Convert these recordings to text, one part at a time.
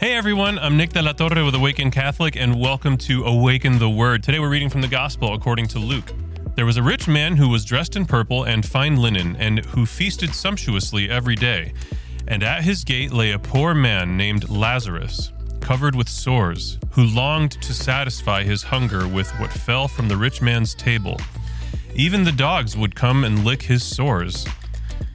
Hey everyone, I'm Nick de la Torre with Awaken Catholic, and welcome to Awaken the Word. Today we're reading from the Gospel according to Luke. There was a rich man who was dressed in purple and fine linen, and who feasted sumptuously every day. And at his gate lay a poor man named Lazarus, covered with sores, who longed to satisfy his hunger with what fell from the rich man's table. Even the dogs would come and lick his sores.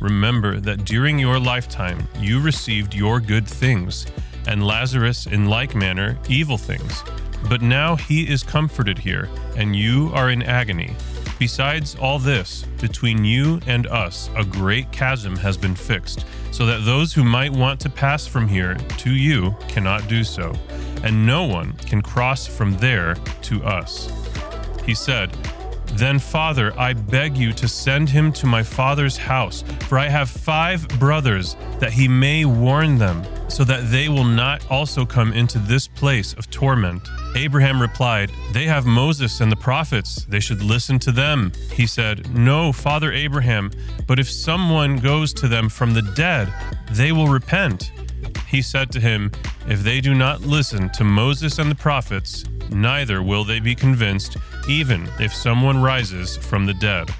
remember that during your lifetime you received your good things, and Lazarus in like manner evil things. But now he is comforted here, and you are in agony. Besides all this, between you and us, a great chasm has been fixed, so that those who might want to pass from here to you cannot do so, and no one can cross from there to us. He said, Then, Father, I beg you to send him to my father's house, for I have five brothers, that he may warn them, so that they will not also come into this place of torment. Abraham replied, They have Moses and the prophets. They should listen to them. He said, No, Father Abraham, but if someone goes to them from the dead, they will repent. He said to him, If they do not listen to Moses and the prophets, neither will they be convinced, even if someone rises from the dead.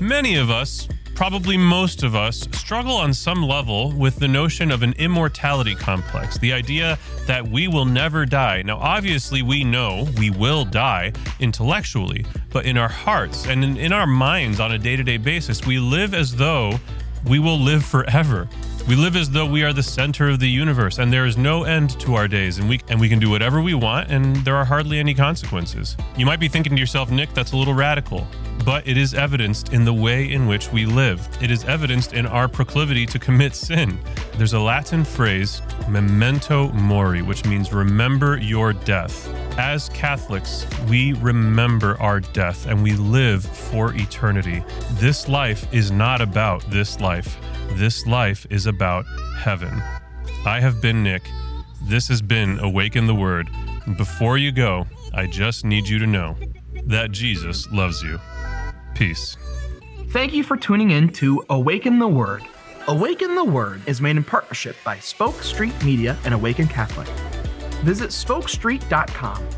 Many of us probably most of us struggle on some level with the notion of an immortality complex, the idea that we will never die. Now, obviously, we know we will die intellectually, but in our hearts and in, our minds on a day to day basis, we live as though we will live forever. We live as though we are the center of the universe and there is no end to our days and we and we can do whatever we want and there are hardly any consequences. You might be thinking to yourself, Nick, that's a little radical. But it is evidenced in the way in which we live. It is evidenced in our proclivity to commit sin. There's a Latin phrase, memento mori, which means remember your death. As Catholics, we remember our death and we live for eternity. This life is not about this life. This life is about heaven. I have been Nick. This has been Awaken the Word. Before you go, I just need you to know that Jesus loves you. Peace. Thank you for tuning in to Awaken the Word. Awaken the Word is made in partnership by Spoke Street Media and Awaken Catholic. Visit spokestreet.com